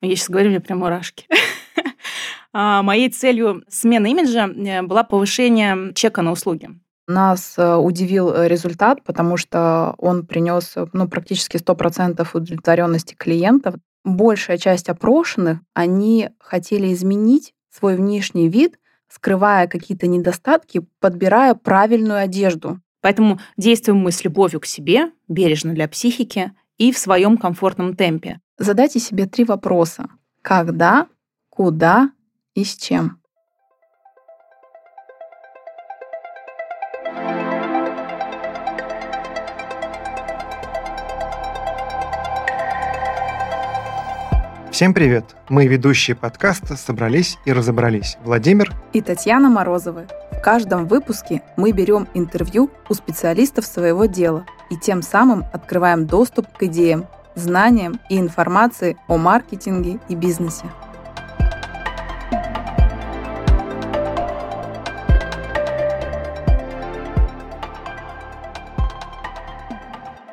Я сейчас говорю, мне прям мурашки. А, моей целью смены имиджа э, была повышение чека на услуги. Нас э, удивил э, результат, потому что он принес ну, практически 100% удовлетворенности клиентов. Большая часть опрошенных, они хотели изменить свой внешний вид, скрывая какие-то недостатки, подбирая правильную одежду. Поэтому действуем мы с любовью к себе, бережно для психики и в своем комфортном темпе. Задайте себе три вопроса. Когда, куда и с чем? Всем привет! Мы, ведущие подкаста, собрались и разобрались. Владимир и Татьяна Морозовы. В каждом выпуске мы берем интервью у специалистов своего дела и тем самым открываем доступ к идеям, знаниям и информации о маркетинге и бизнесе.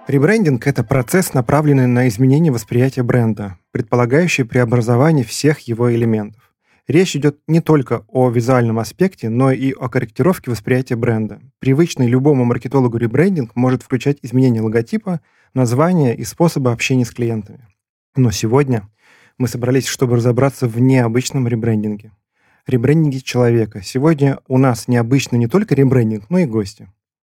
Ребрендинг – это процесс, направленный на изменение восприятия бренда, предполагающий преобразование всех его элементов. Речь идет не только о визуальном аспекте, но и о корректировке восприятия бренда. Привычный любому маркетологу ребрендинг может включать изменение логотипа, названия и способа общения с клиентами. Но сегодня мы собрались, чтобы разобраться в необычном ребрендинге. Ребрендинге человека. Сегодня у нас необычно не только ребрендинг, но и гости.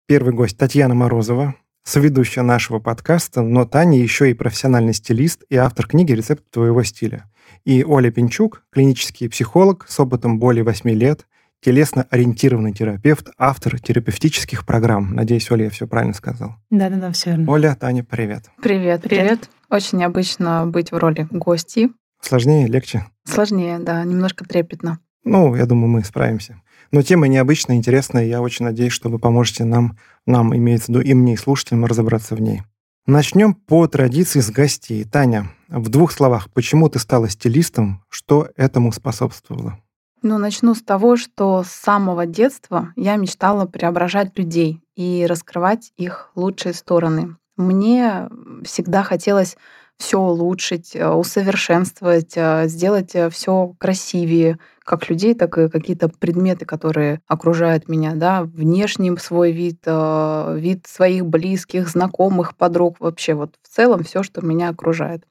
Первый гость Татьяна Морозова, соведущая нашего подкаста, но Таня еще и профессиональный стилист и автор книги «Рецепт твоего стиля». И Оля Пинчук, клинический психолог с опытом более 8 лет, телесно-ориентированный терапевт, автор терапевтических программ. Надеюсь, Оля, я все правильно сказал. Да-да-да, все верно. Оля, Таня, привет. Привет, привет. привет. Очень необычно быть в роли гости. Сложнее, легче? Сложнее, да, немножко трепетно. Ну, я думаю, мы справимся. Но тема необычная, интересная, и я очень надеюсь, что вы поможете нам, нам имеется в виду и мне, и слушателям, разобраться в ней. Начнем по традиции с гостей. Таня, в двух словах, почему ты стала стилистом, что этому способствовало? Ну, начну с того, что с самого детства я мечтала преображать людей и раскрывать их лучшие стороны. Мне всегда хотелось все улучшить, э, усовершенствовать, э, сделать э, все красивее, как людей, так и какие-то предметы, которые окружают меня, да, внешний свой вид, вид своих близких, знакомых, подруг, вообще вот в целом все, что меня окружает.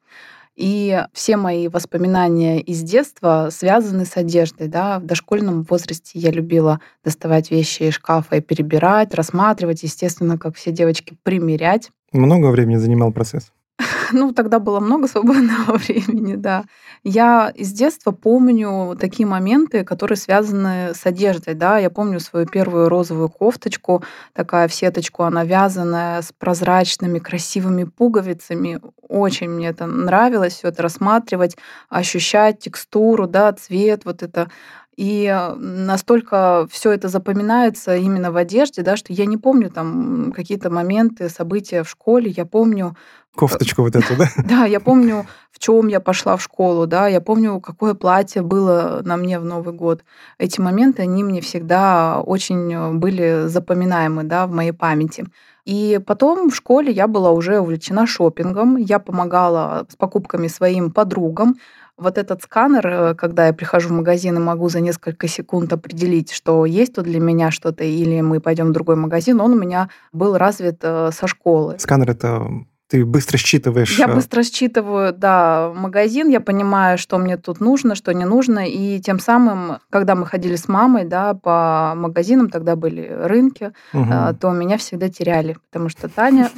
И все мои воспоминания из детства связаны с одеждой. Да. В дошкольном возрасте я любила доставать вещи из шкафа и перебирать, рассматривать, естественно, как все девочки, примерять. Много времени занимал процесс? Ну, тогда было много свободного времени, да. Я из детства помню такие моменты, которые связаны с одеждой, да. Я помню свою первую розовую кофточку, такая в сеточку, она вязаная, с прозрачными, красивыми пуговицами. Очень мне это нравилось, все это рассматривать, ощущать текстуру, да, цвет, вот это и настолько все это запоминается именно в одежде, да, что я не помню там какие-то моменты, события в школе. Я помню Кофточку вот эту, да? Да, я помню, в чем я пошла в школу, да, я помню, какое платье было на мне в Новый год. Эти моменты, они мне всегда очень были запоминаемы, да, в моей памяти. И потом в школе я была уже увлечена шопингом, я помогала с покупками своим подругам. Вот этот сканер, э, когда я прихожу в магазин и могу за несколько секунд определить, что есть тут для меня что-то, или мы пойдем в другой магазин, он у меня был развит э, со школы. Сканер это ты быстро считываешь. Я э, быстро считываю, да, магазин, я понимаю, что мне тут нужно, что не нужно, и тем самым, когда мы ходили с мамой, да, по магазинам, тогда были рынки, угу. то меня всегда теряли, потому что Таня...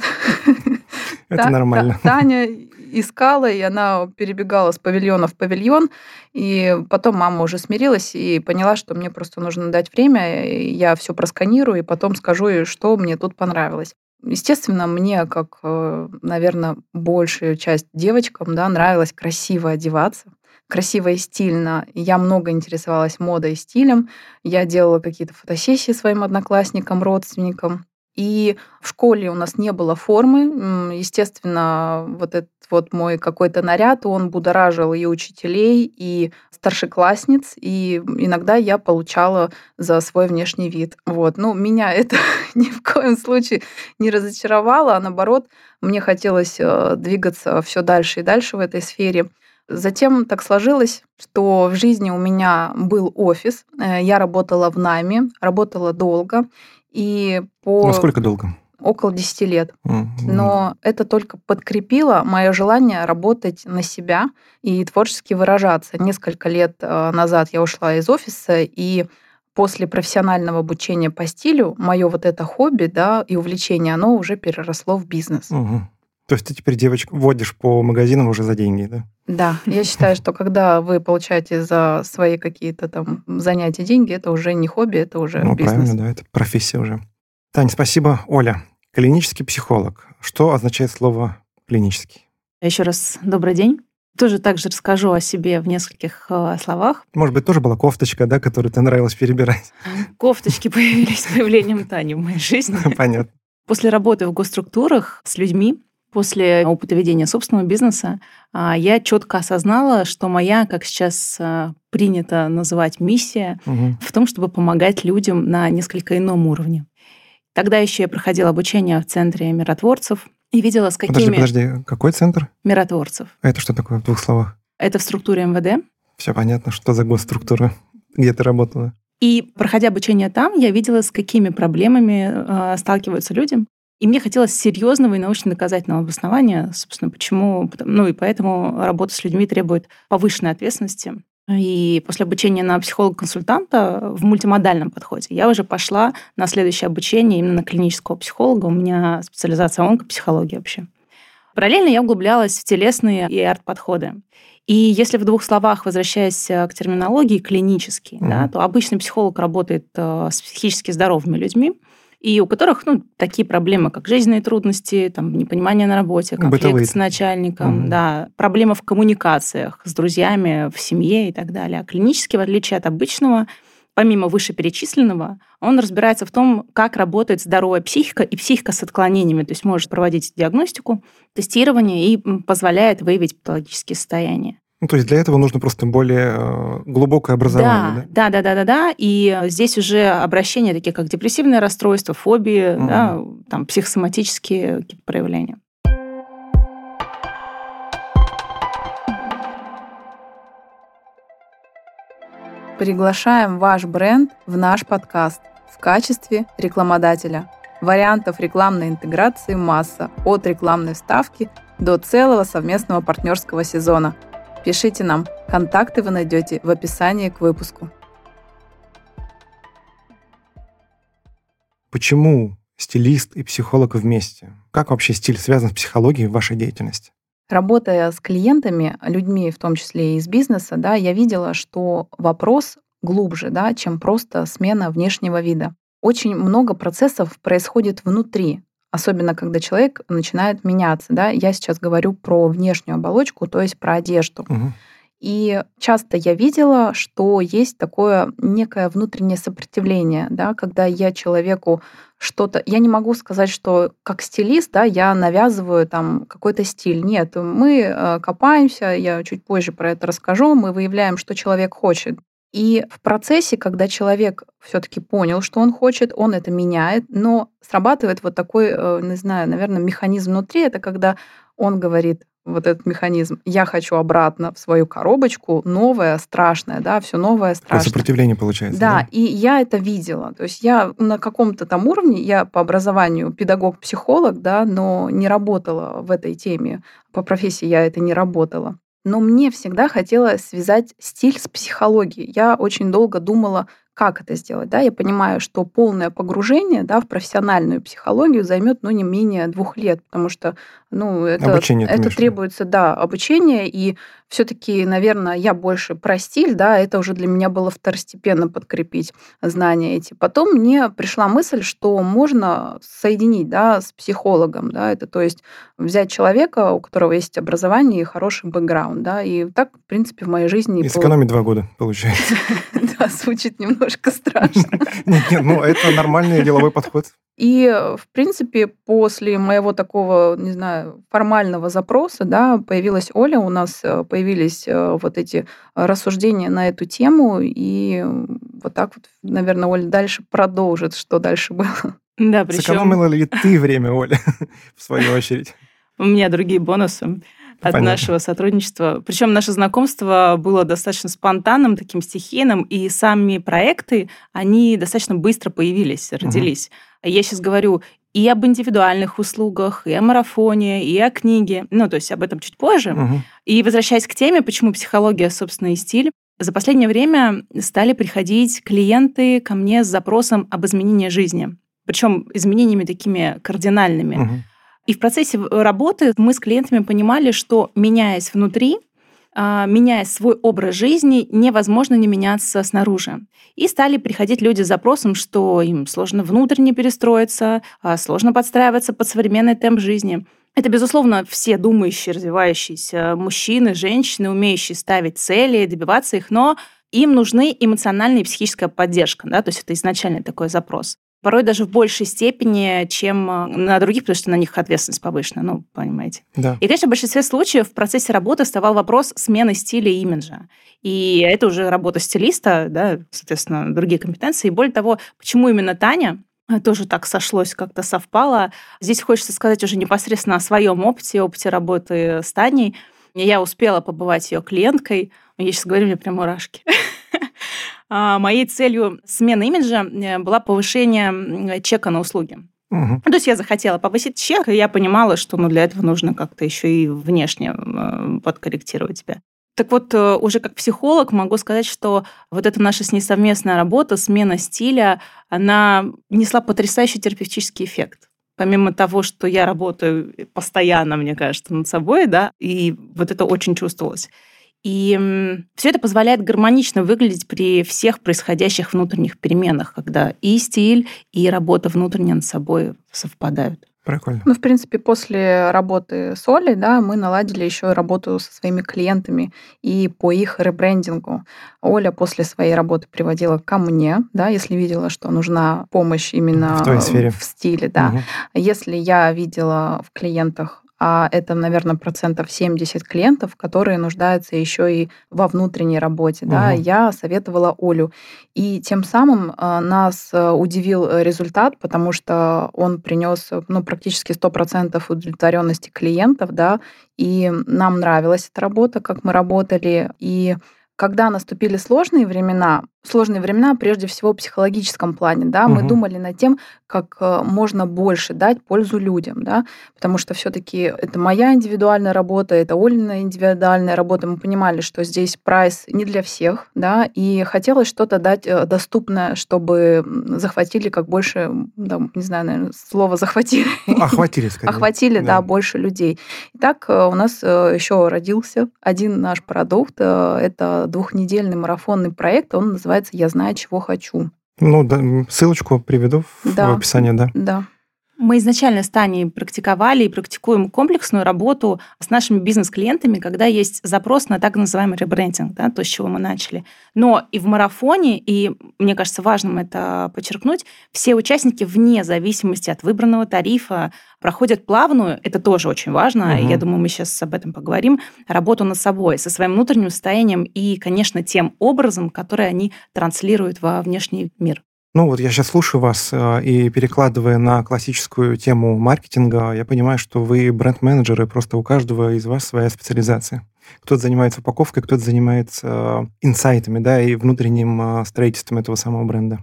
Это нормально. Таня искала, и она перебегала с павильона в павильон, и потом мама уже смирилась и поняла, что мне просто нужно дать время, я все просканирую, и потом скажу, что мне тут понравилось. Естественно, мне, как, э, наверное, большая часть девочкам, да, нравилось красиво одеваться, красиво и стильно. Я много интересовалась модой и стилем. Я делала какие-то фотосессии своим одноклассникам, родственникам. И в школе у нас не было формы. Естественно, вот этот вот мой какой-то наряд, он будоражил и учителей, и старшеклассниц, и иногда я получала за свой внешний вид. Вот. Ну, меня это ни в коем случае не разочаровало, а наоборот, мне хотелось э, двигаться все дальше и дальше в этой сфере. Затем так сложилось, что в жизни у меня был офис, э, я работала в найме, работала долго, и по... Насколько долго? около 10 лет. Но это только подкрепило мое желание работать на себя и творчески выражаться. Несколько лет э, назад я ушла из офиса, и после профессионального обучения по стилю мое вот это хобби да, и увлечение, оно уже переросло в бизнес. Угу. То есть ты теперь девочку водишь по магазинам уже за деньги, да? Да, я считаю, что когда вы получаете за свои какие-то там занятия деньги, это уже не хобби, это уже ну, бизнес. правильно, да, это профессия уже. Таня, спасибо. Оля, Клинический психолог. Что означает слово клинический? Еще раз добрый день. Тоже также расскажу о себе в нескольких э, словах. Может быть, тоже была кофточка, да, которую тебе нравилось перебирать? Кофточки появились с появлением Тани в моей жизни. Понятно. После работы в госструктурах с людьми, после опыта ведения собственного бизнеса, а, я четко осознала, что моя, как сейчас а, принято называть, миссия угу. в том, чтобы помогать людям на несколько ином уровне. Тогда еще я проходила обучение в центре миротворцев и видела, с какими... Подожди, подожди, какой центр? Миротворцев. А это что такое в двух словах? Это в структуре МВД. Все понятно, что за госструктура, где ты работала. И проходя обучение там, я видела, с какими проблемами э, сталкиваются люди. И мне хотелось серьезного и научно-доказательного обоснования, собственно, почему. Ну и поэтому работа с людьми требует повышенной ответственности. И после обучения на психолога-консультанта в мультимодальном подходе я уже пошла на следующее обучение именно на клинического психолога. У меня специализация онкопсихология вообще. Параллельно я углублялась в телесные и арт-подходы. И если в двух словах, возвращаясь к терминологии клинический, mm-hmm. да, то обычный психолог работает э, с психически здоровыми людьми, и у которых ну, такие проблемы, как жизненные трудности, там, непонимание на работе, конфликт Бытовые. с начальником, mm да, проблемы в коммуникациях с друзьями, в семье и так далее. А клинически, в отличие от обычного, помимо вышеперечисленного, он разбирается в том, как работает здоровая психика и психика с отклонениями, то есть может проводить диагностику, тестирование и позволяет выявить патологические состояния. Ну, то есть для этого нужно просто более э, глубокое образование, да? Да, да, да, да, да. И здесь уже обращения такие, как депрессивное расстройство, фобии, угу. да, там психосоматические какие-то проявления. Приглашаем ваш бренд в наш подкаст в качестве рекламодателя. Вариантов рекламной интеграции масса, от рекламной вставки до целого совместного партнерского сезона – Пишите нам. Контакты вы найдете в описании к выпуску. Почему стилист и психолог вместе? Как вообще стиль связан с психологией в вашей деятельности? Работая с клиентами, людьми, в том числе и из бизнеса, да, я видела, что вопрос глубже, да, чем просто смена внешнего вида. Очень много процессов происходит внутри особенно когда человек начинает меняться. Да? Я сейчас говорю про внешнюю оболочку, то есть про одежду. Угу. И часто я видела, что есть такое некое внутреннее сопротивление, да, когда я человеку что-то... Я не могу сказать, что как стилист да, я навязываю там какой-то стиль. Нет, мы э, копаемся, я чуть позже про это расскажу, мы выявляем, что человек хочет. И в процессе, когда человек все-таки понял, что он хочет, он это меняет, но срабатывает вот такой, э, не знаю, наверное, механизм внутри, это когда он говорит, вот этот механизм, я хочу обратно в свою коробочку, новое, страшное, да, все новое, страшное. Такое сопротивление получается. Да, да, и я это видела. То есть я на каком-то там уровне, я по образованию педагог-психолог, да, но не работала в этой теме. По профессии я это не работала. Но мне всегда хотелось связать стиль с психологией. Я очень долго думала, как это сделать. Да? Я понимаю, что полное погружение да, в профессиональную психологию займет ну, не менее двух лет, потому что ну, это, обучение, это требуется да, обучение, и все-таки, наверное, я больше про стиль, да, это уже для меня было второстепенно подкрепить знания эти. Потом мне пришла мысль, что можно соединить, да, с психологом, да, это то есть взять человека, у которого есть образование и хороший бэкграунд, да, и так, в принципе, в моей жизни... И сэкономить два года, получается. Да, звучит немножко страшно. Нет, нет, ну это нормальный деловой подход. И, в принципе, после моего такого, не знаю, формального запроса, да, появилась Оля, у нас э, появились э, вот эти рассуждения на эту тему, и вот так вот, наверное, Оля дальше продолжит, что дальше было. Да, причем... Сэкономила ли ты время, Оля, в свою очередь? У меня другие бонусы от Понятно. нашего сотрудничества. Причем наше знакомство было достаточно спонтанным, таким стихийным, и сами проекты, они достаточно быстро появились, родились. Угу. Я сейчас говорю и об индивидуальных услугах, и о марафоне, и о книге. Ну, то есть об этом чуть позже. Угу. И возвращаясь к теме, почему психология, собственно, и стиль, за последнее время стали приходить клиенты ко мне с запросом об изменении жизни. Причем изменениями такими кардинальными. Угу. И в процессе работы мы с клиентами понимали, что меняясь внутри, меняя свой образ жизни, невозможно не меняться снаружи. И стали приходить люди с запросом, что им сложно внутренне перестроиться, а, сложно подстраиваться под современный темп жизни. Это, безусловно, все думающие, развивающиеся мужчины, женщины, умеющие ставить цели, добиваться их, но им нужны эмоциональная и психическая поддержка, да, то есть это изначальный такой запрос порой даже в большей степени, чем э, на других, потому что на них ответственность повышена, ну, понимаете. Да. И, конечно, в большинстве случаев в процессе работы вставал вопрос смены стиля и имиджа. И это уже работа стилиста, да, соответственно, другие компетенции. И более того, почему именно Таня, э, тоже так сошлось, как-то совпало. Здесь хочется сказать уже непосредственно о своем опыте, опыте работы с Таней. Я успела побывать ее клиенткой. Я сейчас говорю, мне прям мурашки. А, моей целью смены имиджа э, была повышение чека на услуги. Угу. То есть я захотела повысить чек, и я понимала, что ну, для этого нужно как-то еще и внешне подкорректировать себя. Так вот, э, уже как психолог могу сказать, что вот эта наша с ней совместная работа, смена стиля, она несла потрясающий терапевтический эффект помимо того, что я работаю постоянно, мне кажется, над собой, да, и вот это очень чувствовалось. И все это позволяет гармонично выглядеть при всех происходящих внутренних переменах, когда и стиль, и работа внутренняя над собой совпадают. Прикольно. Ну, в принципе, после работы с Олей, да, мы наладили еще работу со своими клиентами и по их ребрендингу. Оля после своей работы приводила ко мне, да, если видела, что нужна помощь именно в, той сфере. в стиле, да. Угу. Если я видела в клиентах а это, наверное, процентов 70 клиентов, которые нуждаются еще и во внутренней работе. Угу. Да, я советовала Олю. И тем самым а, нас э, удивил результат, потому что он принес ну, практически 100% удовлетворенности клиентов, да, и нам нравилась эта работа, как мы работали, и когда наступили сложные времена, сложные времена прежде всего в психологическом плане, да, угу. мы думали над тем, как э, можно больше дать пользу людям, да, потому что все-таки это моя индивидуальная работа, это Олина индивидуальная работа, мы понимали, что здесь прайс не для всех, да, и хотелось что-то дать э, доступное, чтобы захватили как больше, да, не знаю, наверное, слово захватили. Охватили, скорее. Охватили, да, да больше людей. Итак, э, у нас еще родился один наш продукт, это двухнедельный марафонный проект, он называется называется «Я знаю, чего хочу». Ну, да, ссылочку приведу да, в описании, да. Да. Мы изначально с Таней практиковали и практикуем комплексную работу с нашими бизнес-клиентами, когда есть запрос на так называемый ребрендинг, да, то, с чего мы начали. Но и в марафоне, и мне кажется важным это подчеркнуть, все участники вне зависимости от выбранного тарифа проходят плавную, это тоже очень важно, угу. я думаю, мы сейчас об этом поговорим, работу над собой, со своим внутренним состоянием и, конечно, тем образом, который они транслируют во внешний мир. Ну вот я сейчас слушаю вас э, и перекладывая на классическую тему маркетинга, я понимаю, что вы бренд-менеджеры, просто у каждого из вас своя специализация. Кто-то занимается упаковкой, кто-то занимается э, инсайтами, да, и внутренним э, строительством этого самого бренда.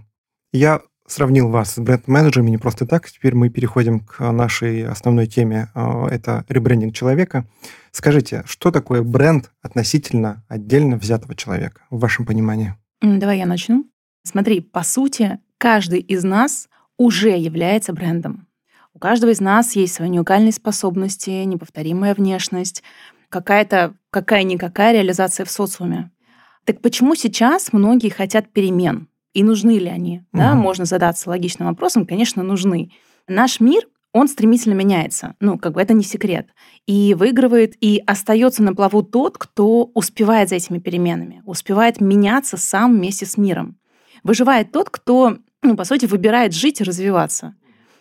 Я сравнил вас с бренд-менеджерами не просто так. Теперь мы переходим к нашей основной теме. Это ребрендинг человека. Скажите, что такое бренд относительно отдельно взятого человека, в вашем понимании? Давай я начну. Смотри, по сути, каждый из нас уже является брендом. У каждого из нас есть свои уникальные способности, неповторимая внешность, какая-то какая-никакая реализация в социуме. Так почему сейчас многие хотят перемен? И нужны ли они? Угу. Да, можно задаться логичным вопросом, конечно, нужны. Наш мир, он стремительно меняется. Ну, как бы это не секрет. И выигрывает, и остается на плаву тот, кто успевает за этими переменами, успевает меняться сам вместе с миром. Выживает тот, кто, ну, по сути, выбирает жить и развиваться.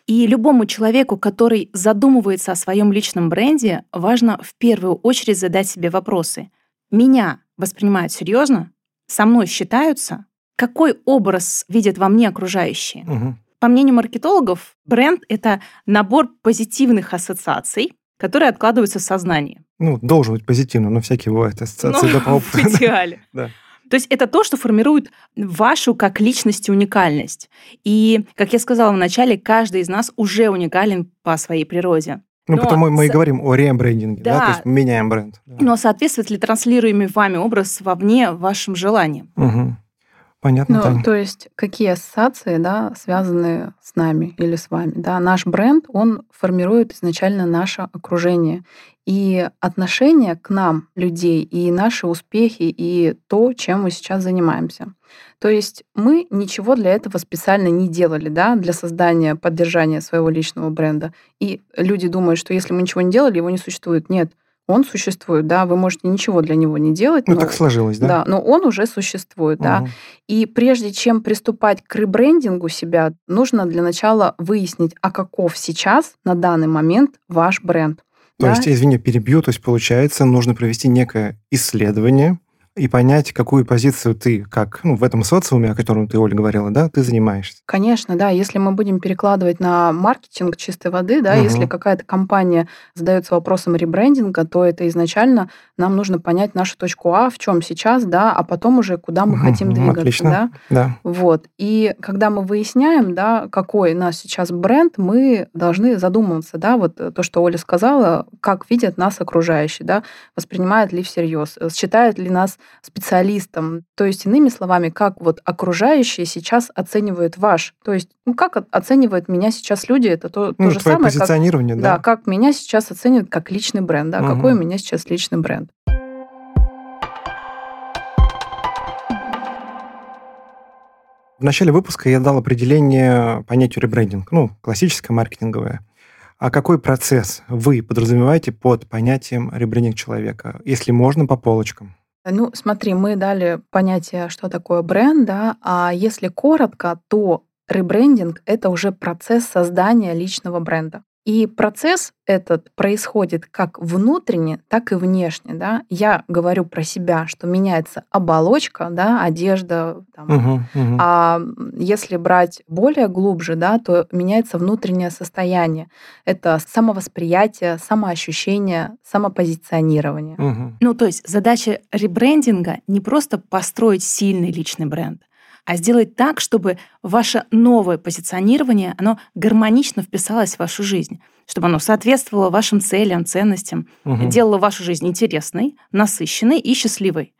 И любому человеку, который задумывается о своем личном бренде, важно в первую очередь задать себе вопросы. Меня воспринимают серьезно? Со мной считаются? Какой образ видят во мне окружающие? Угу. По мнению маркетологов, бренд — это набор позитивных ассоциаций, которые откладываются в сознании. Ну, должен быть позитивно, но всякие бывают ассоциации Ну, да, по в идеале. Да. То есть это то, что формирует вашу как личность и уникальность. И, как я сказала вначале, каждый из нас уже уникален по своей природе. Ну, Но потому мы и говорим о рембрендинге, да, Да. то есть меняем бренд. Да. Но соответствует ли транслируемый вами образ вовне вашим желаниям? Мгм. Понятно, Ну, Таня. то есть какие ассоциации, да, связаны с нами или с вами, да? Наш бренд, он формирует изначально наше окружение и отношение к нам, людей, и наши успехи, и то, чем мы сейчас занимаемся. То есть мы ничего для этого специально не делали, да, для создания, поддержания своего личного бренда. И люди думают, что если мы ничего не делали, его не существует. Нет, он существует, да, вы можете ничего для него не делать, Ну, но- так сложилось, да? да, но он уже существует, да. Мгм. И прежде чем приступать к ребрендингу себя, нужно для начала выяснить, а каков сейчас на данный момент ваш бренд. То да? есть, извини, перебью, то есть, получается, нужно провести некое исследование и понять, какую позицию ты, как ну, в этом социуме, о котором ты, Оля, говорила, да, ты занимаешься. Конечно, да, если мы будем перекладывать на маркетинг чистой воды, да, Мгм. если какая-то компания задается вопросом ребрендинга, то это изначально нам нужно понять нашу точку А, в чем сейчас, да, а потом уже куда мы хотим Мгм, двигаться, Отлично, да. да. Вот. И когда мы выясняем, да, какой у нас сейчас бренд, мы должны задуматься, да, вот э, то, что Оля сказала, как видят нас окружающие, да, воспринимают ли всерьез, считают ли нас специалистом. То есть, иными словами, как вот окружающие сейчас оценивают ваш. То есть, ну, как оценивают меня сейчас люди, это то, то Ну, же твое самое, как, позиционирование, да, да. как меня сейчас оценивают как личный бренд, да, Мгм. какой у меня сейчас личный бренд. В начале выпуска я дал определение понятию ребрендинг, ну, классическое маркетинговое. А какой процесс вы подразумеваете под понятием ребрендинг человека, если можно, по полочкам? Ну, смотри, мы дали понятие, что такое бренд, да, а если коротко, то ребрендинг — это уже процесс создания личного бренда. И процесс этот происходит как внутренне, так и внешне. Да? Я говорю про себя, что меняется оболочка, да, одежда. Там. Мгм, мгм. А если брать более глубже, да, то меняется внутреннее состояние. Это самовосприятие, самоощущение, самопозиционирование. Мгм. Ну, то есть задача ребрендинга не просто построить сильный личный бренд, а сделать так, чтобы ваше новое позиционирование, оно гармонично вписалось в вашу жизнь, чтобы оно соответствовало вашим целям, ценностям, Мгм. делало вашу жизнь интересной, насыщенной и счастливой.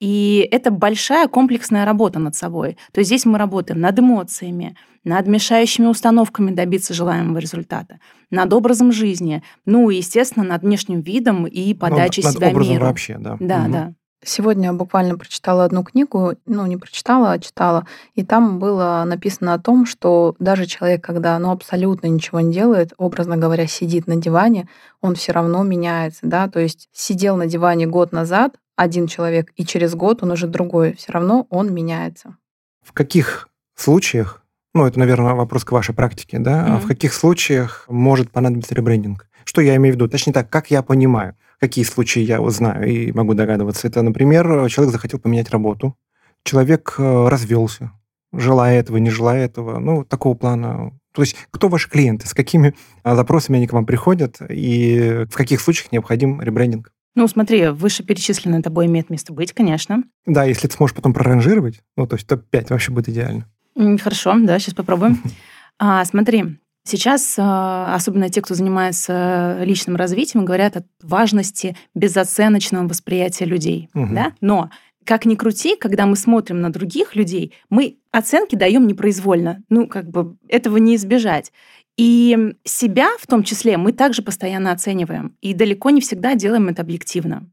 И это большая комплексная работа над собой. То есть здесь мы работаем над эмоциями, над мешающими установками добиться желаемого результата, над образом жизни, ну и, естественно, над внешним видом и Ну, подачей над себя образом миру. вообще, да. Да, Мгм. да. Сегодня буквально прочитала одну книгу, ну не прочитала, а читала, и там было написано о том, что даже человек, когда ну, абсолютно ничего не делает, образно говоря, сидит на диване, он все равно меняется, да, то есть сидел на диване год назад один человек, и через год он уже другой, все равно он меняется. В каких случаях, ну, это, наверное, вопрос к вашей практике, да, а в каких случаях может понадобиться ребрендинг? Что я имею в виду? Точнее так, как я понимаю, какие случаи я знаю и могу догадываться. Это, например, человек захотел поменять работу, человек э, развелся, желая этого, не желая этого, ну, такого плана. То есть кто ваши клиенты, с какими а, запросами они к вам приходят и в каких случаях необходим ребрендинг? Ну, смотри, вышеперечисленное тобой имеет место быть, конечно. Да, если ты сможешь потом проранжировать, ну, то есть топ-5 вообще будет идеально. Хорошо, да, сейчас попробуем. А, смотри, сейчас, а, особенно те, кто занимается личным развитием, говорят о важности безоценочного восприятия людей. Мгм. Да? Но как ни крути, когда мы смотрим на других людей, мы оценки даем непроизвольно. Ну, как бы этого не избежать. И себя в том числе мы также постоянно оцениваем. И далеко не всегда делаем это объективно.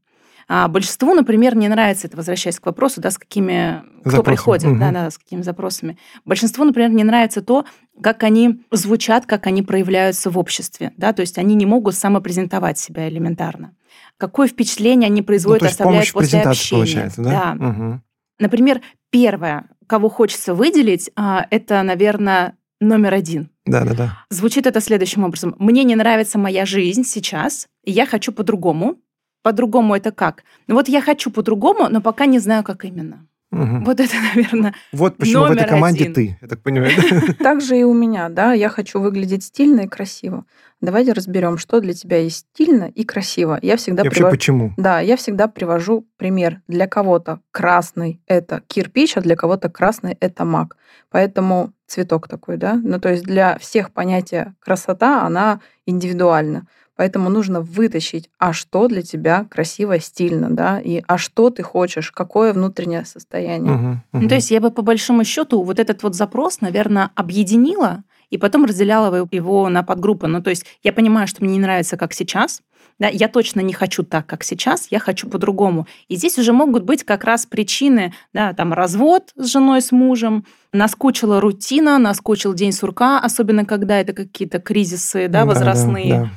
А большинству, например, не нравится это, возвращаясь к вопросу, да, с какими кто Запросами. приходит, Мгм. да, да, с какими запросами. Большинству, например, не нравится то, как они звучат, как они проявляются в обществе, да, то есть они не могут самопрезентовать себя элементарно. Какое впечатление они Ну, производят, с оставляют после общения. получается, да? Мгм. Например, первое, кого хочется выделить, а, это, наверное, номер один Да, да, да. Звучит это следующим образом. Мне не нравится моя жизнь сейчас, и я хочу по-другому. По-другому это как? Ну вот я хочу по-другому, но пока не знаю, как именно. Мгм. Вот это, наверное, Вот почему в этой номер команде один. ты, я так понимаю. да? Так же и у меня, да, я хочу выглядеть стильно и красиво. Давайте разберем, что для тебя есть стильно и красиво. Я всегда И вообще привожу- почему? Да, я всегда привожу пример. Для кого-то красный это кирпич, а для кого-то красный это мак. Поэтому цветок такой, да. Ну, то есть для всех понятие красота, она индивидуальна. Поэтому нужно вытащить, а что для тебя красиво, стильно, да, и а что ты хочешь, какое внутреннее состояние. Мгм, Ну, мгм. то есть я бы по большому счету вот этот вот запрос, наверное, объединила и потом разделяла его на подгруппы. Ну, то есть я понимаю, что мне не нравится, как сейчас, да, я точно не хочу так, как сейчас, я хочу по-другому. И здесь уже могут быть как раз причины, да, там развод с женой, с мужем, наскучила рутина, наскучил день сурка, особенно когда это какие-то кризисы, да, возрастные. да.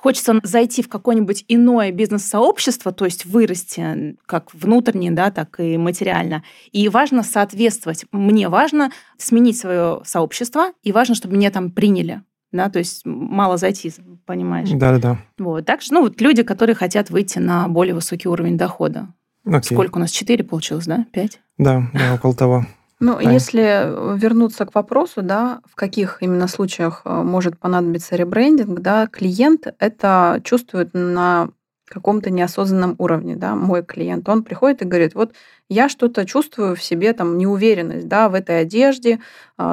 Хочется зайти в какое-нибудь иное бизнес-сообщество, то есть вырасти как внутренне, да, так и материально. И важно соответствовать. Мне важно сменить свое сообщество, и важно, чтобы меня там приняли. Да, то есть мало зайти, понимаешь? Да, да, да. Вот. Также, ну, вот люди, которые хотят выйти на более высокий уровень дохода. Окей. Сколько у нас? Четыре получилось, да? Пять? Да, да, около того. Ну, Понятно. если вернуться к вопросу, да, в каких именно случаях э, может понадобиться ребрендинг, да, клиент это чувствует на каком-то неосознанном уровне, да, мой клиент, он приходит и говорит, вот я что-то чувствую в себе, там, неуверенность, да, в этой одежде,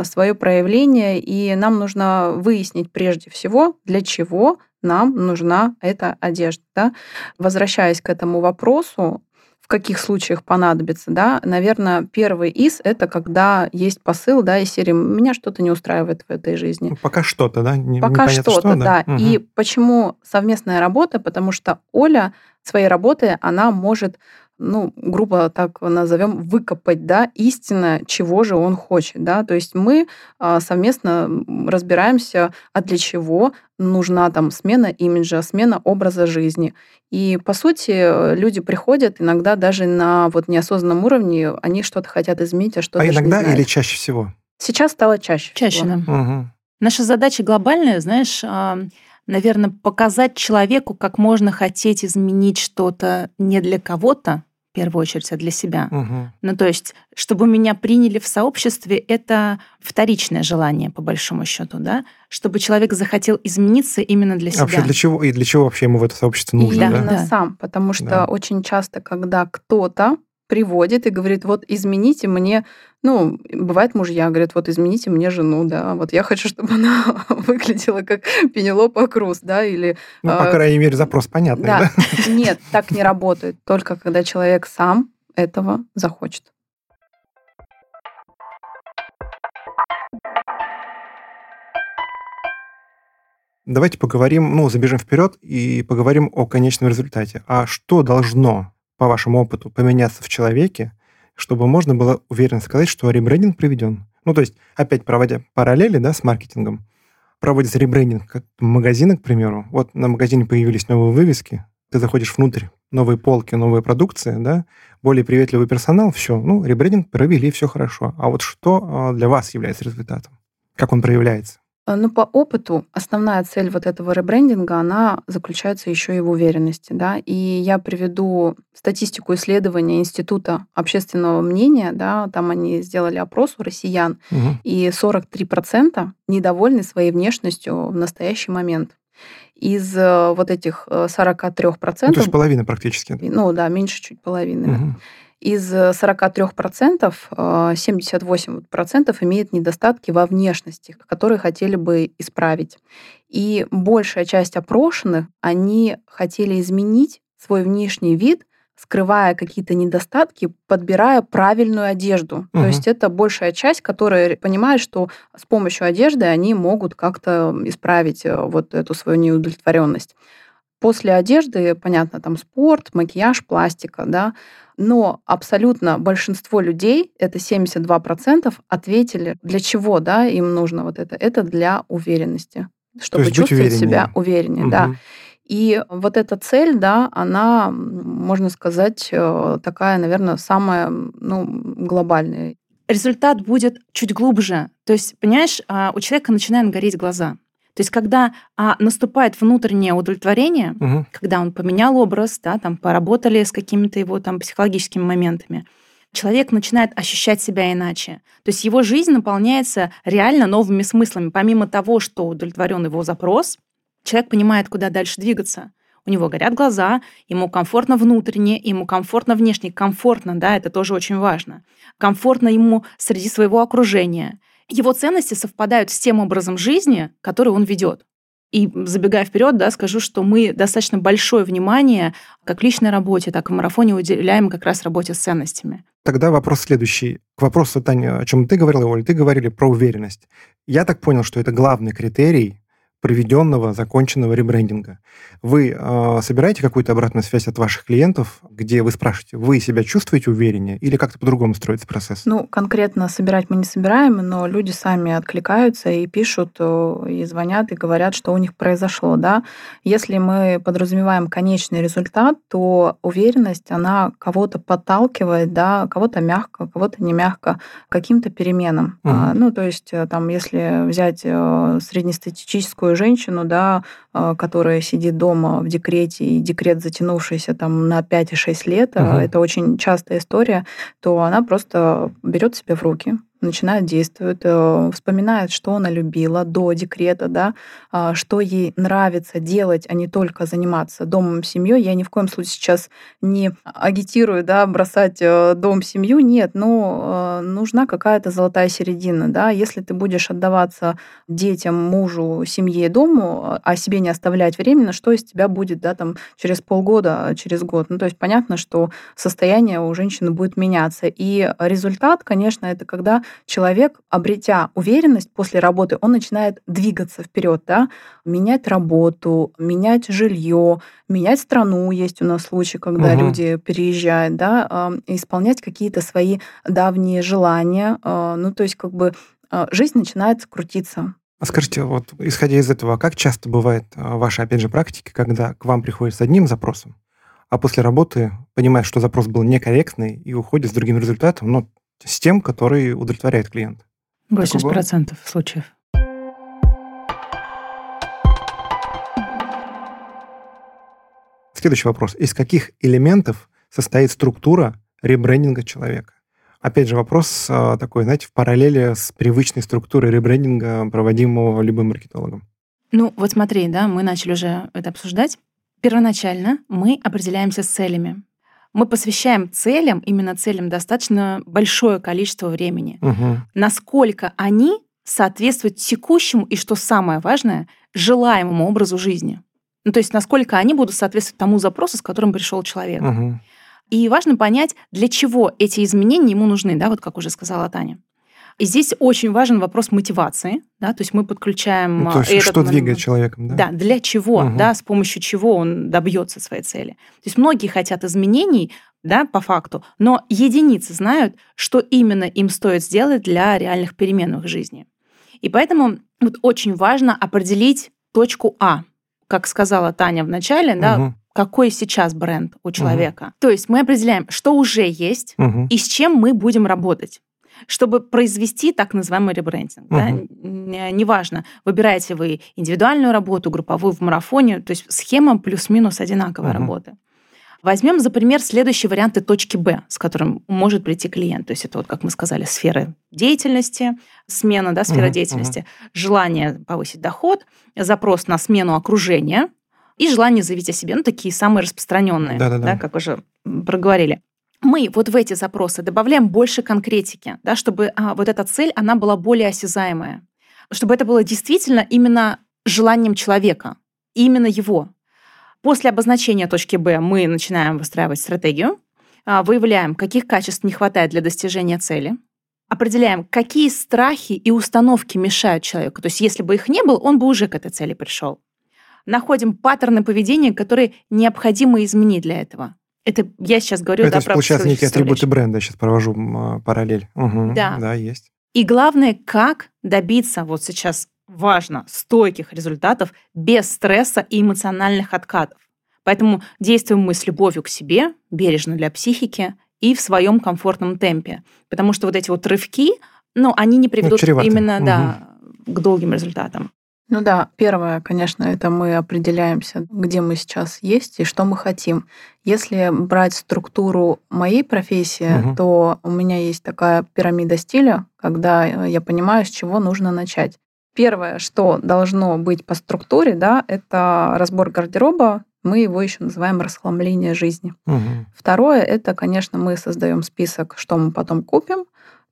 свое проявление, и нам нужно выяснить прежде всего, для чего нам нужна эта одежда, да. Возвращаясь к этому вопросу, в каких случаях понадобится, да, наверное, первый из это когда есть посыл, да, из серии меня что-то не устраивает в этой жизни. Ну, пока что-то, да? Не- Пока что-то, что, да. Мгм. И почему совместная работа? Потому что Оля своей работой она может, ну, грубо так назовем, выкопать, да, истинно, чего же он хочет, да. То есть мы а, совместно разбираемся, а для чего нужна там смена имиджа, смена образа жизни. И, по сути, люди приходят иногда даже на вот неосознанном уровне, они что-то хотят изменить, а что-то А иногда или чаще всего? Сейчас стало чаще. Чаще, всего. да. Мгм. Наша задача глобальная, знаешь, наверное, показать человеку, как можно хотеть изменить что-то не для кого-то, в первую очередь, а для себя. Мгм. Ну, то есть, чтобы меня приняли в сообществе, это вторичное желание, по большому счету, да? Чтобы человек захотел измениться именно для А себя. вообще для чего? И для чего вообще ему в это сообщество И нужно, да? именно Да. сам, потому что Да. очень часто, когда кто-то приводит и говорит, вот измените мне, ну, бывает мужья говорят, вот измените мне жену, да, вот я хочу, чтобы она выглядела как Пенелопа Круз, да, или... Ну, по а, крайней мере, запрос понятный, да? да. Нет, так не работает, только когда человек сам этого захочет. Давайте поговорим, ну, забежим вперед и поговорим о конечном результате. А что должно, по вашему опыту, поменяться в человеке, чтобы можно было уверенно сказать, что ребрендинг приведен? Ну, то есть, опять проводя параллели, да, с маркетингом, проводится ребрендинг магазина, к примеру. Вот на магазине появились новые вывески, ты заходишь внутрь, новые полки, новая продукция, да, более приветливый персонал, все, ну, ребрендинг провели, все хорошо. А вот что а, для вас является результатом? Как он проявляется? А, Ну, по опыту основная цель вот этого ребрендинга, она заключается еще и в уверенности. Да? И я приведу статистику исследования Института общественного мнения. Да? Там они сделали опрос у россиян, Мгм. и 43% недовольны своей внешностью в настоящий момент. Из э, вот этих э, 43%, Ну, то есть половина практически. ну да, меньше чуть половины. Мгм. Из э, 43% э, 78% имеют недостатки во внешности, которые хотели бы исправить. И большая часть опрошенных, они хотели изменить свой внешний вид, скрывая какие-то недостатки, подбирая правильную одежду. То Мгм. есть это большая часть, которая понимает, что с помощью одежды они могут как-то исправить э, вот эту свою неудовлетворенность. После одежды, понятно, там спорт, макияж, пластика, да, но абсолютно большинство людей, это 72%, ответили, для чего, да, им нужно вот это. Это для уверенности, чтобы чувствовать себя увереннее. увереннее, да. И вот эта цель, да, она, можно сказать, э, такая, наверное, самая ну, глобальная. результат будет чуть глубже. То есть, понимаешь, а, у человека начинают гореть глаза. То есть, когда а, наступает внутреннее удовлетворение, угу. когда он поменял образ, да, там поработали с какими-то его там психологическими моментами, человек начинает ощущать себя иначе. То есть его жизнь наполняется реально новыми смыслами. Помимо того, что удовлетворен его запрос, человек понимает, куда дальше двигаться. У него горят глаза, ему комфортно внутренне, ему комфортно внешне. Комфортно, да, это тоже очень важно. Комфортно ему среди своего окружения. Его ценности совпадают с тем образом жизни, который он ведет. И забегая вперед, да, скажу, что мы достаточно большое внимание как личной работе, так и в марафоне уделяем как раз работе с ценностями. Тогда вопрос следующий. К вопросу, Таня, о чем ты говорила, Оля, ты говорили про уверенность. Я так понял, что это главный критерий проведенного, законченного ребрендинга. Вы э, собираете какую-то обратную связь от ваших клиентов, где вы спрашиваете, вы себя чувствуете увереннее или как-то по-другому строится процесс? Ну, конкретно собирать мы не собираем, но люди сами откликаются и пишут, э, и звонят, и говорят, что у них произошло. Да? Если мы подразумеваем конечный результат, то уверенность, она кого-то подталкивает, да, кого-то мягко, кого-то не мягко, каким-то переменам. Угу. Ну, то есть, э, там, если взять э, среднестатистическую женщину, да, которая сидит дома в декрете, и декрет затянувшийся там на 5 и 6 лет, угу. это очень частая история, то она просто берет себя в руки, начинает действовать, э, вспоминает, что она любила до декрета, да, а, что ей нравится делать, а не только заниматься домом, семьей. Я ни в коем случае сейчас не агитирую, да, бросать э, дом, семью. Нет, но э, нужна какая-то золотая середина, да. Если ты будешь отдаваться детям, мужу, семье, дому, а себе не оставлять временно, что из тебя будет, да, там через полгода, через год. Ну, то есть понятно, что состояние у женщины будет меняться. И результат, конечно, это когда человек, обретя уверенность после работы, он начинает двигаться вперед, да, менять работу, менять жилье, менять страну. Есть у нас случаи, когда угу. люди переезжают, да, исполнять какие-то свои давние желания. А, ну, то есть как бы а, жизнь начинает крутиться. А скажите, вот исходя из этого, как часто бывает а, ваша, опять же, практика, когда к вам приходит с одним запросом, а после работы понимает, что запрос был некорректный и уходит с другим результатом, но с тем, который удовлетворяет клиента. 80% случаев. Следующий вопрос. Из каких элементов состоит структура ребрендинга человека? Опять же, вопрос а, такой, знаете, в параллели с привычной структурой ребрендинга, проводимого любым маркетологом. Ну, вот смотри, да, мы начали уже это обсуждать. Первоначально мы определяемся с целями мы посвящаем целям, именно целям, достаточно большое количество времени. Угу. Насколько они соответствуют текущему и, что самое важное, желаемому образу жизни. Ну, то есть насколько они будут соответствовать тому запросу, с которым пришел человек. Угу. И важно понять, для чего эти изменения ему нужны, да, вот как уже сказала Таня. И здесь очень важен вопрос мотивации, да, то есть мы подключаем... Ну, то есть этот что момент, двигает человеком, да? Да, для чего, угу. да, с помощью чего он добьется своей цели. То есть многие хотят изменений, да, по факту, но единицы знают, что именно им стоит сделать для реальных перемен в их жизни. И поэтому вот очень важно определить точку А, как сказала Таня в начале, да, угу какой сейчас бренд у человека. Угу. То есть мы определяем, что уже есть угу. и с чем мы будем работать чтобы произвести так называемый ребрендинг. Угу. Да? Неважно, выбираете вы индивидуальную работу, групповую в марафоне, то есть схема плюс-минус одинаковая угу. работы. Возьмем за пример следующие варианты точки Б, с которым может прийти клиент. То есть это вот, как мы сказали, сферы деятельности, смена, да, сфера uh деятельности, uh желание повысить доход, запрос на смену окружения и желание заявить о себе. Ну, такие самые распространенные, да, как уже проговорили мы вот в эти запросы добавляем больше конкретики, да, чтобы а, вот эта цель, она была более осязаемая, чтобы это было действительно именно желанием человека, именно его. После обозначения точки Б мы начинаем выстраивать стратегию, а, выявляем, каких качеств не хватает для достижения цели, определяем, какие страхи и установки мешают человеку. То есть если бы их не было, он бы уже к этой цели пришел. Находим паттерны поведения, которые необходимо изменить для этого. Это я сейчас говорю, Это да, про получается некие атрибуты бренда, сейчас провожу а, параллель. Угу, да. Да, есть. И главное, как добиться, вот сейчас важно, стойких результатов без стресса и эмоциональных откатов. Поэтому действуем мы с любовью к себе, бережно для психики и в своем комфортном темпе. Потому что вот эти вот рывки, ну, они не приведут Ну, именно, Мгм. да, к долгим результатам. Ну да, первое, конечно, это мы определяемся, где мы сейчас есть и что мы хотим. Если брать структуру моей профессии, Мгм. то у меня есть такая пирамида стиля, когда э, я понимаю, с чего нужно начать. Первое, что должно быть по структуре, да, это разбор гардероба. Мы его еще называем расхламление жизни. Мгм. Второе, это, конечно, мы создаем список, что мы потом купим.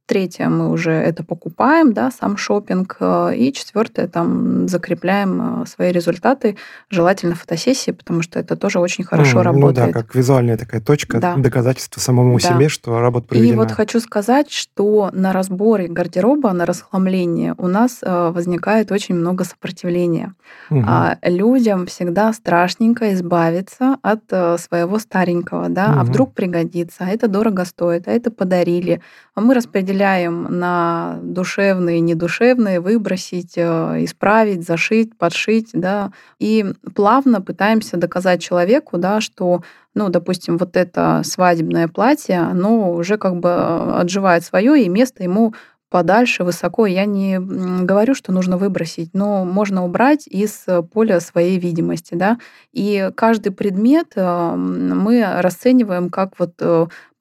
Третье, мы уже это покупаем, да, сам шопинг. И четвертое, там закрепляем э, свои результаты, желательно фотосессии, потому что это тоже очень хорошо М, работает. Ну да, как визуальная такая точка, Да. доказательство самому Да. себе, что работа И проведена. вот хочу сказать, что на разборе гардероба, на расхламлении у нас э, возникает очень много сопротивления. А людям всегда страшненько избавиться от э, своего старенького, да, а Мгм. вдруг пригодится, а это дорого стоит, а это подарили. А мы распределяем на душевные, недушевные, выбросить, э, исправить, зашить, подшить, да, и плавно пытаемся доказать человеку, да, что ну, допустим, вот это свадебное платье, оно уже как бы э, отживает свое, и место ему подальше, высоко. Я не говорю, что нужно выбросить, но можно убрать из поля своей видимости. Да? И каждый предмет э, мы расцениваем как вот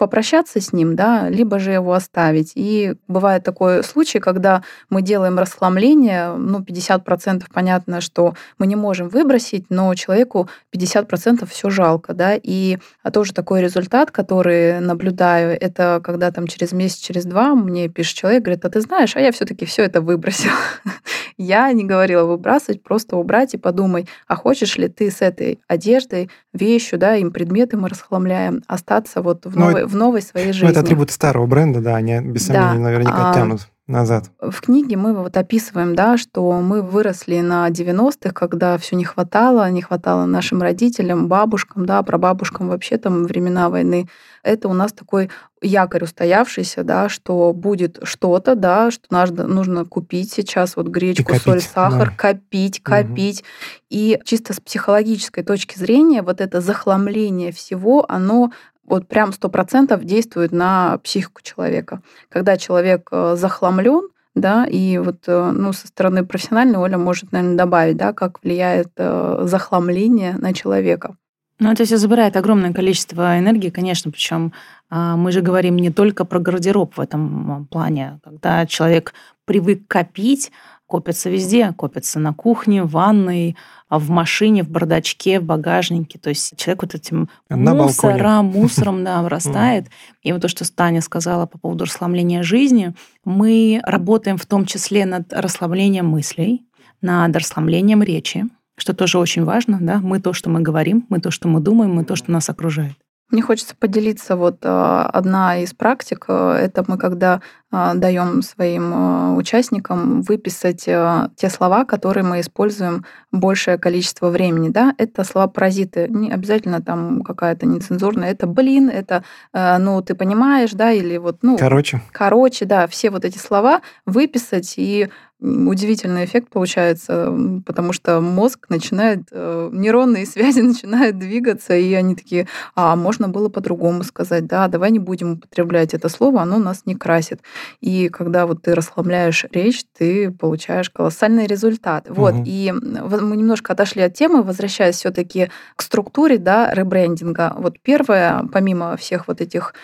попрощаться с ним, да, либо же его оставить. И бывает такой случай, когда мы делаем расхламление, ну, 50% понятно, что мы не можем выбросить, но человеку 50% все жалко, да, и а тоже такой результат, который наблюдаю, это когда там через месяц, через два мне пишет человек, говорит, а ты знаешь, а я все таки все это выбросил. Я не говорила выбрасывать, просто убрать и подумай, а хочешь ли ты с этой одеждой, вещью, да, им предметы мы расхламляем, остаться вот в Ну, новой, в новой своей Ну, жизни. это атрибуты старого бренда, да, они без Да, сомнения наверняка а, тянут назад. В книге мы вот описываем, да, что мы выросли на 90-х, когда все не хватало, не хватало нашим родителям, бабушкам, да, прабабушкам вообще там времена войны. Это у нас такой якорь устоявшийся, да, что будет что-то, да, что нужно, нужно купить сейчас вот гречку, копить, соль, сахар, да. копить, копить. И чисто с психологической точки зрения вот это захламление всего, оно вот прям сто процентов действует на психику человека. Когда человек э, захламлен, да, и вот э, ну, со стороны профессиональной Оля может, наверное, добавить, да, как влияет э, захламление на человека. Ну, это все забирает огромное количество энергии, конечно, причем мы же говорим не только про гардероб в этом а, плане. Когда человек привык копить, копятся везде, копятся на кухне, в ванной, а в машине, в бардачке, в багажнике. То есть человек вот этим На балконе. мусором, мусором, да, вырастает. И вот то, что Таня сказала по поводу расслабления жизни, мы работаем в том числе над расслаблением мыслей, над расслаблением речи, что тоже очень важно, да, мы то, что мы говорим, мы то, что мы думаем, мы то, что нас окружает. Мне хочется поделиться вот э, одна из практик. э, Это мы когда э, даем своим участникам выписать те слова, которые мы используем большее количество времени. Да? Это слова-паразиты. Не обязательно там какая-то нецензурная. Это блин, это ну ты понимаешь, да, или вот ну Короче, короче, да, все вот эти слова выписать и удивительный эффект получается, потому что мозг начинает, э, нейронные связи начинают двигаться, и они такие, а можно было по-другому сказать, да, давай не будем употреблять это слово, оно нас не красит. И когда вот ты расхламляешь речь, ты получаешь колоссальный результат. Вот, Мгм. и вот мы немножко отошли от темы, возвращаясь все таки к структуре, да, ребрендинга. Вот первое, помимо всех вот этих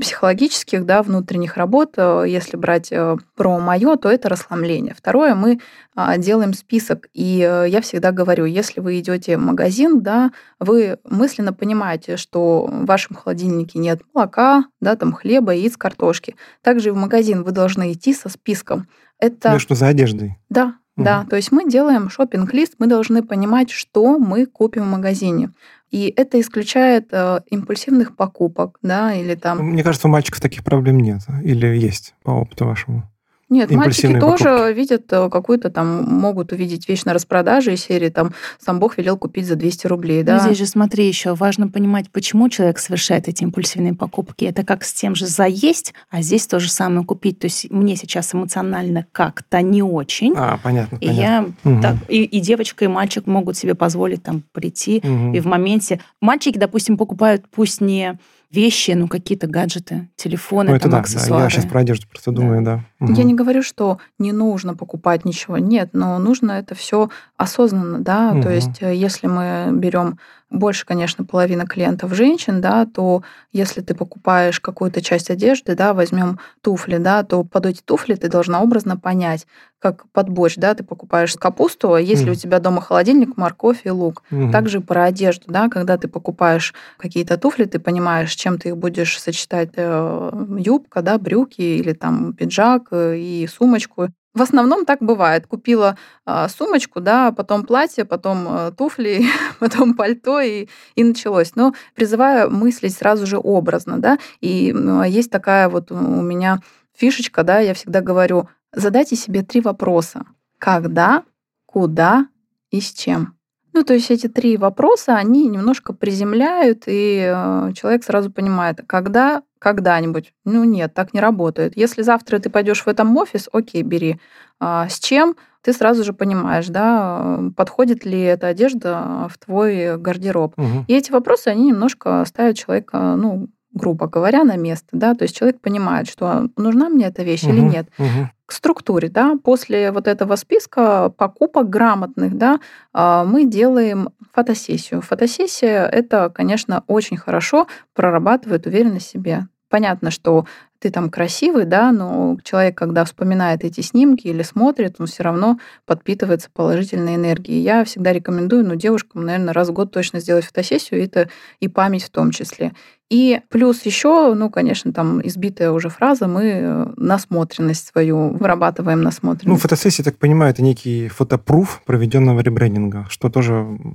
психологических, да, внутренних работ, э, если брать э, про мое, то это расхламление. Второе, мы а, делаем список, и э, я всегда говорю, если вы идете в магазин, да, вы мысленно понимаете, что в вашем холодильнике нет молока, да, там хлеба, яиц, картошки. Также и в магазин вы должны идти со списком. Это между за одеждой. да, да. Мгм. То есть мы делаем шопинг-лист, мы должны понимать, что мы купим в магазине. И это исключает э, импульсивных покупок, да, или там Мне кажется, у мальчиков таких проблем нет. Или есть, по опыту вашему. Нет, мальчики тоже покупки. видят э, какую-то там, могут увидеть вещь на распродаже из серии там «Сам Бог велел купить за 200 рублей», Но да. здесь же смотри еще, важно понимать, почему человек совершает эти импульсивные покупки. Это как с тем же заесть, а здесь то же самое купить. То есть мне сейчас эмоционально как-то не очень. А, понятно, И понятно. я Мгм. так, и, и девочка, и мальчик могут себе позволить там прийти Мгм. и в моменте. Мальчики, допустим, покупают пусть не вещи, ну, какие-то гаджеты, телефоны, ну, это там, да, аксессуары. Да, я сейчас про одежду просто да. думаю, да. Угу. Я не говорю, что не нужно покупать ничего. Нет, но нужно это все осознанно, да. Угу. То есть, э, если мы берем больше, конечно, половина клиентов женщин, да, то если ты покупаешь какую-то часть одежды, да, возьмем туфли, да, то под эти туфли ты должна образно понять, как под борщ, да, ты покупаешь капусту, а если mm. у тебя дома холодильник, морковь и лук. Mm. Также про одежду, да, когда ты покупаешь какие-то туфли, ты понимаешь, чем ты их будешь сочетать, э, юбка, да, брюки или там пиджак э, и сумочку. В основном так бывает. Купила э, сумочку, да, потом платье, потом э, туфли, потом пальто, и, и началось. Но призываю мыслить сразу же образно, да. И э, есть такая вот у меня фишечка, да, я всегда говорю, задайте себе три вопроса. Когда, куда и с чем. Ну, то есть эти три вопроса, они немножко приземляют, и э, человек сразу понимает, когда, когда-нибудь. Ну, нет, так не работает. Если завтра ты пойдешь в этом офис, окей, бери. А с чем? Ты сразу же понимаешь, да, подходит ли эта одежда в твой гардероб. Угу. И эти вопросы, они немножко ставят человека, ну, грубо говоря, на место, да, то есть человек понимает, что нужна мне эта вещь угу, или нет. Угу. К структуре, да, после вот этого списка покупок грамотных, да, а, мы делаем фотосессию. Фотосессия это, конечно, очень хорошо прорабатывает уверенность в себе. Понятно, что ты там красивый, да, но человек, когда вспоминает эти снимки или смотрит, он все равно подпитывается положительной энергией. Я всегда рекомендую, ну, девушкам, наверное, раз в год точно сделать фотосессию, это и память в том числе. И плюс еще, ну, конечно, там избитая уже фраза, мы э, насмотренность свою вырабатываем насмотренность. Ну, фотосессия, так понимаю, это некий фотопруф проведенного ребрендинга, что тоже,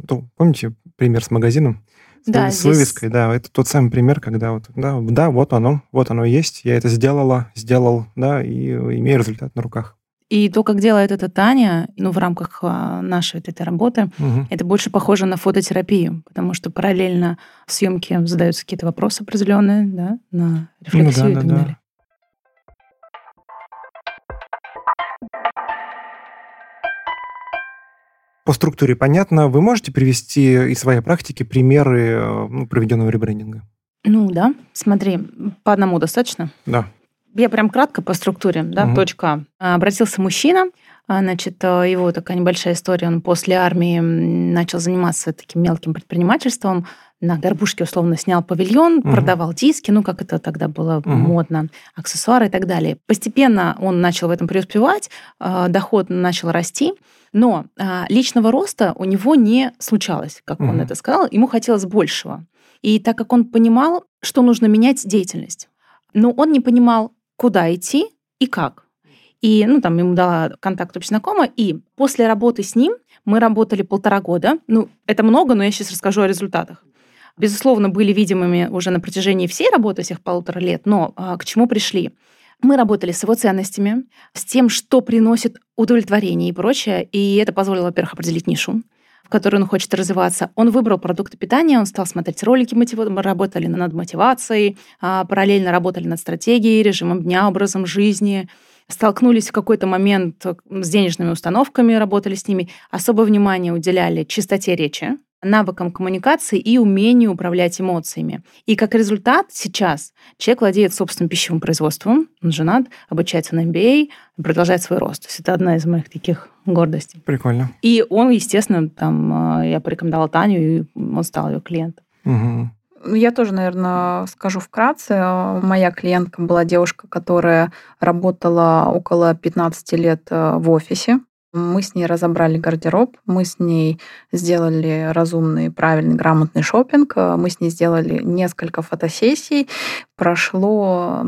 ну, помните пример с магазином? Да, с здесь... вывеской, да, это тот самый пример, когда вот, да, да, вот оно, вот оно есть, я это сделала, сделал, да, и имею результат на руках. И то, как делает это Таня, ну, в рамках а, нашей этой работы, угу. это больше похоже на фототерапию, потому что параллельно в съемке задаются какие-то вопросы определенные, да, на рефлексию ну, да, и так да, далее. По структуре понятно. Вы можете привести из своей практики примеры э, ну, проведенного ребрендинга? Ну да, смотри, по одному достаточно? Да. Я прям кратко по структуре, да, угу. точка А. Обратился мужчина, а, значит, э, его такая небольшая история, он после армии начал заниматься таким мелким предпринимательством, на горбушке условно снял павильон, угу. продавал диски, ну, как это тогда было угу. модно, аксессуары и так далее. Постепенно он начал в этом преуспевать, э, доход начал расти, но а, личного роста у него не случалось, как угу. он это сказал. Ему хотелось большего. И так как он понимал, что нужно менять деятельность, но он не понимал, куда идти и как. И, ну, там, ему дала контакт знакомая, и после работы с ним мы работали полтора года. Ну, это много, но я сейчас расскажу о результатах. Безусловно, были видимыми уже на протяжении всей работы, всех полутора лет, но а, к чему пришли? Мы работали с его ценностями, с тем, что приносит удовлетворение и прочее, и это позволило, во-первых, определить нишу, в которой он хочет развиваться. Он выбрал продукты питания, он стал смотреть ролики, мы работали над мотивацией, а, параллельно работали над стратегией, режимом дня, образом жизни, столкнулись в какой-то момент с денежными установками, работали с ними, особое внимание уделяли чистоте речи, навыкам коммуникации и умению управлять эмоциями. И как результат сейчас человек владеет собственным пищевым производством, он женат, обучается на MBA, продолжает свой рост. То есть это одна из моих таких гордостей. Прикольно. И он, естественно, там, э, я порекомендовала Таню, и он стал ее клиентом. Угу. Я тоже, наверное, скажу вкратце. Моя клиентка была девушка, которая работала около 15 лет э, в офисе. Мы с ней разобрали гардероб, мы с ней сделали разумный, правильный, грамотный шопинг, мы с ней сделали несколько фотосессий. Прошло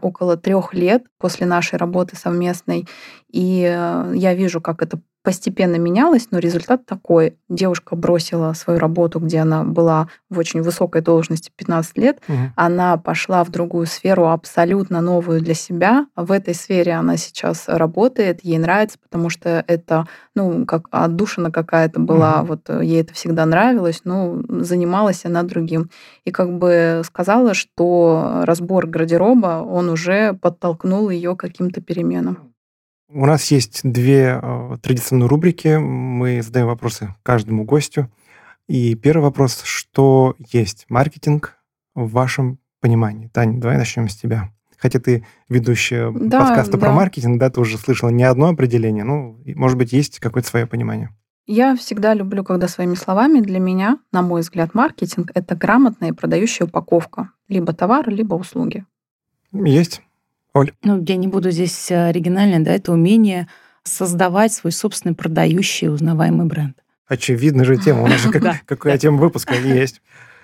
около трех лет после нашей работы совместной, и э, я вижу, как это постепенно менялось, но результат такой. Девушка бросила свою работу, где она была в очень высокой должности 15 лет. Угу. Она пошла в другую сферу, абсолютно новую для себя. В этой сфере она сейчас работает, ей нравится, потому что это, ну, как отдушина какая-то была, угу. вот ей это всегда нравилось, но занималась она другим. И как бы сказала, что разбор гардероба, он уже подтолкнул ее к каким-то переменам. У нас есть две э, традиционные рубрики. Мы задаем вопросы каждому гостю. И первый вопрос, что есть маркетинг в вашем понимании? Таня, давай начнем с тебя. Хотя ты ведущая Да, подкаста про да. маркетинг, да, ты уже слышала не одно определение, ну, может быть, есть какое-то свое понимание. Я всегда люблю, когда своими словами для меня, на мой взгляд, маркетинг — это грамотная и продающая упаковка. Либо товара, либо услуги. Есть? Ну, я не буду здесь э, оригинальной, да, это умение создавать свой собственный продающий узнаваемый бренд. Очевидно же тема. У нас же как- Да, какая да. тема выпуска есть.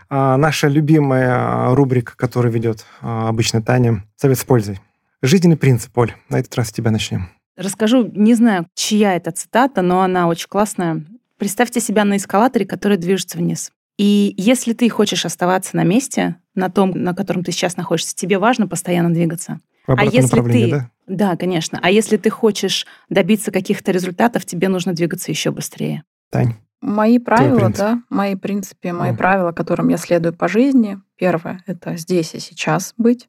А, Наша любимая рубрика, которую ведет а, обычно Таня, «Совет с пользой». Жизненный принцип, Оль. На этот раз с тебя начнем. Расскажу, не знаю, чья это цитата, но она очень классная. Представьте себя на эскалаторе, который движется вниз. И если ты хочешь оставаться на месте, на том, на котором ты сейчас находишься, тебе важно постоянно двигаться. А если ты- да? Да, конечно. А если ты хочешь добиться каких-то результатов, тебе нужно двигаться еще быстрее. Тань. Мои правила, да, мои принципы, мои Мгм. правила, которым я следую по жизни. Первое — это здесь и сейчас быть.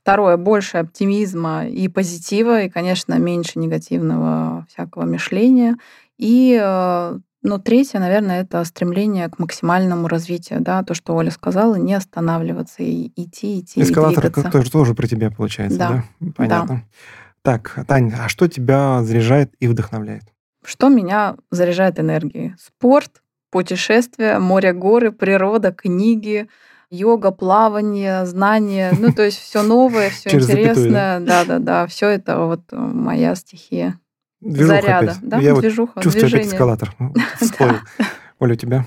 Второе — больше оптимизма и позитива, и, конечно, меньше негативного всякого мышления. И, э, ну, третье, наверное, это стремление к максимальному развитию, да, то, что Оля сказала, не останавливаться и идти, идти, Эскалатор и двигаться. тоже, тоже про тебя получается, да? Да. Понятно. Так, Тань, а что тебя заряжает и вдохновляет? Что меня заряжает энергией? Спорт, путешествия, море, горы, природа, книги, йога, плавание, знания. Ну, то есть все новое, все интересное. Да, да, да. Все это вот моя стихия. Движуха Заряда. опять. Да, Я вот движуха, чувствую опять движение. эскалатор. Ну, всплыл. Оля, у тебя?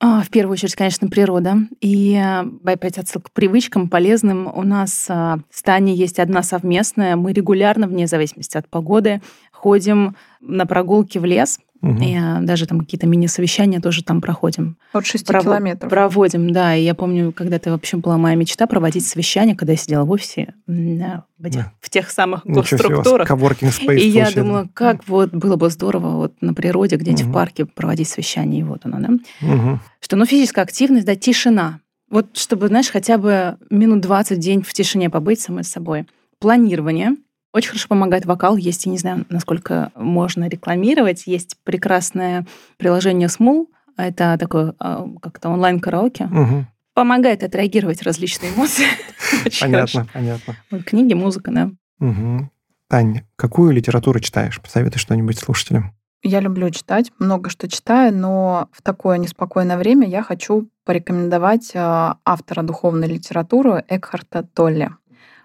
А, В первую очередь, конечно, природа. И э, опять отсылка к привычкам полезным. У нас а, с Таней есть одна совместная. Мы регулярно, вне зависимости от погоды, ходим на прогулки в лес. Мгм. И а, даже там какие-то мини-совещания тоже там проходим. От 6 Прово- километров. Проводим, да. И я помню, когда-то вообще была моя мечта проводить совещания, когда я сидела в офисе, да, в, этих- Да. в тех самых госструктурах. коворкинг space И я думала, как вот было бы здорово вот на природе, где-нибудь Мгм. в парке проводить совещание, и вот оно, да. Мгм. Что, ну, физическая активность, да, тишина. Вот чтобы, знаешь, хотя бы минут 20 в день в тишине побыть самой собой. Планирование. Очень хорошо помогает вокал. Есть, я не знаю, насколько можно рекламировать. Есть прекрасное приложение Smul. Это такое а, как-то онлайн-караоке. Мгм. Помогает отреагировать различные эмоции. Понятно, понятно. Вот Книги, музыка, да. Тань, какую литературу читаешь? Посоветуй что-нибудь слушателям. Я люблю читать, много что читаю, но в такое неспокойное время я хочу порекомендовать э, автора духовной литературы Экхарта Толле.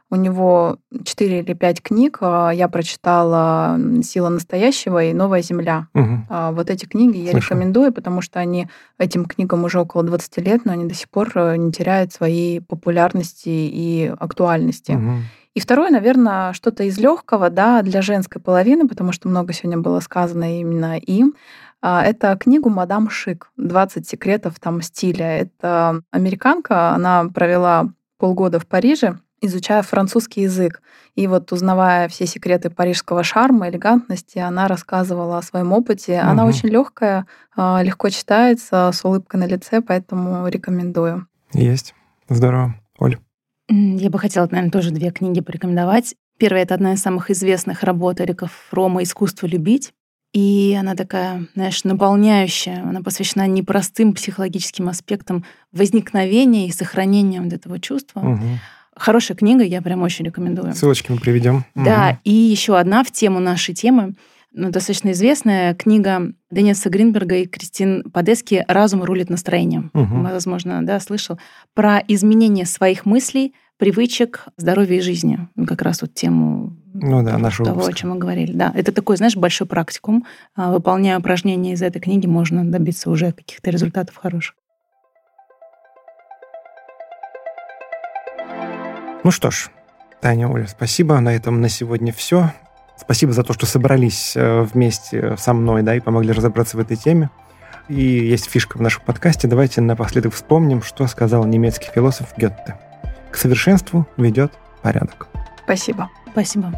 У него 4 или 5 книг. э, Я прочитала «Сила настоящего» и «Новая земля». А, Вот эти книги я Слышал. рекомендую, потому что они этим книгам уже около 20 лет, но они до сих пор э, не теряют своей популярности и актуальности. Мгм. И второе, наверное, что-то из легкого, да, для женской половины, потому что много сегодня было сказано именно им. А, Это книгу «Мадам Шик. 20 секретов там стиля». Это американка, она провела полгода в Париже, изучая французский язык. И вот узнавая все секреты парижского шарма, элегантности, она рассказывала о своем опыте. Она Мгм. очень легкая, а, легко читается, с улыбкой на лице, поэтому рекомендую. Есть. Здорово. Оль. Я бы хотела, наверное, тоже две книги порекомендовать. Первая — это одна из самых известных работ Эрика Фрома «Искусство любить». И она такая, знаешь, наполняющая. Она посвящена непростым психологическим аспектам возникновения и сохранения вот этого чувства. Мгм. Хорошая книга, я прям очень рекомендую. Ссылочки мы приведем. Да, и еще одна в тему нашей темы, ну, достаточно известная книга Дениса Гринберга и Кристин Подески «Разум рулит настроением». Мгм. Возможно, да, слышал. Про изменение своих мыслей, привычек, здоровья и жизни. Ну, Как раз вот тему Ну да, нашего того, о чем мы говорили. Да, это такой, знаешь, большой практикум. А, Выполняя упражнения из этой книги, можно добиться уже каких-то результатов хороших. Ну что ж, Таня, Оля, спасибо. На этом на сегодня все. Спасибо за то, что собрались э, вместе со мной, да, и помогли разобраться в этой теме. И есть фишка в нашем подкасте. Давайте напоследок вспомним, что сказал немецкий философ Гетте. К совершенству ведет порядок. Спасибо. Спасибо.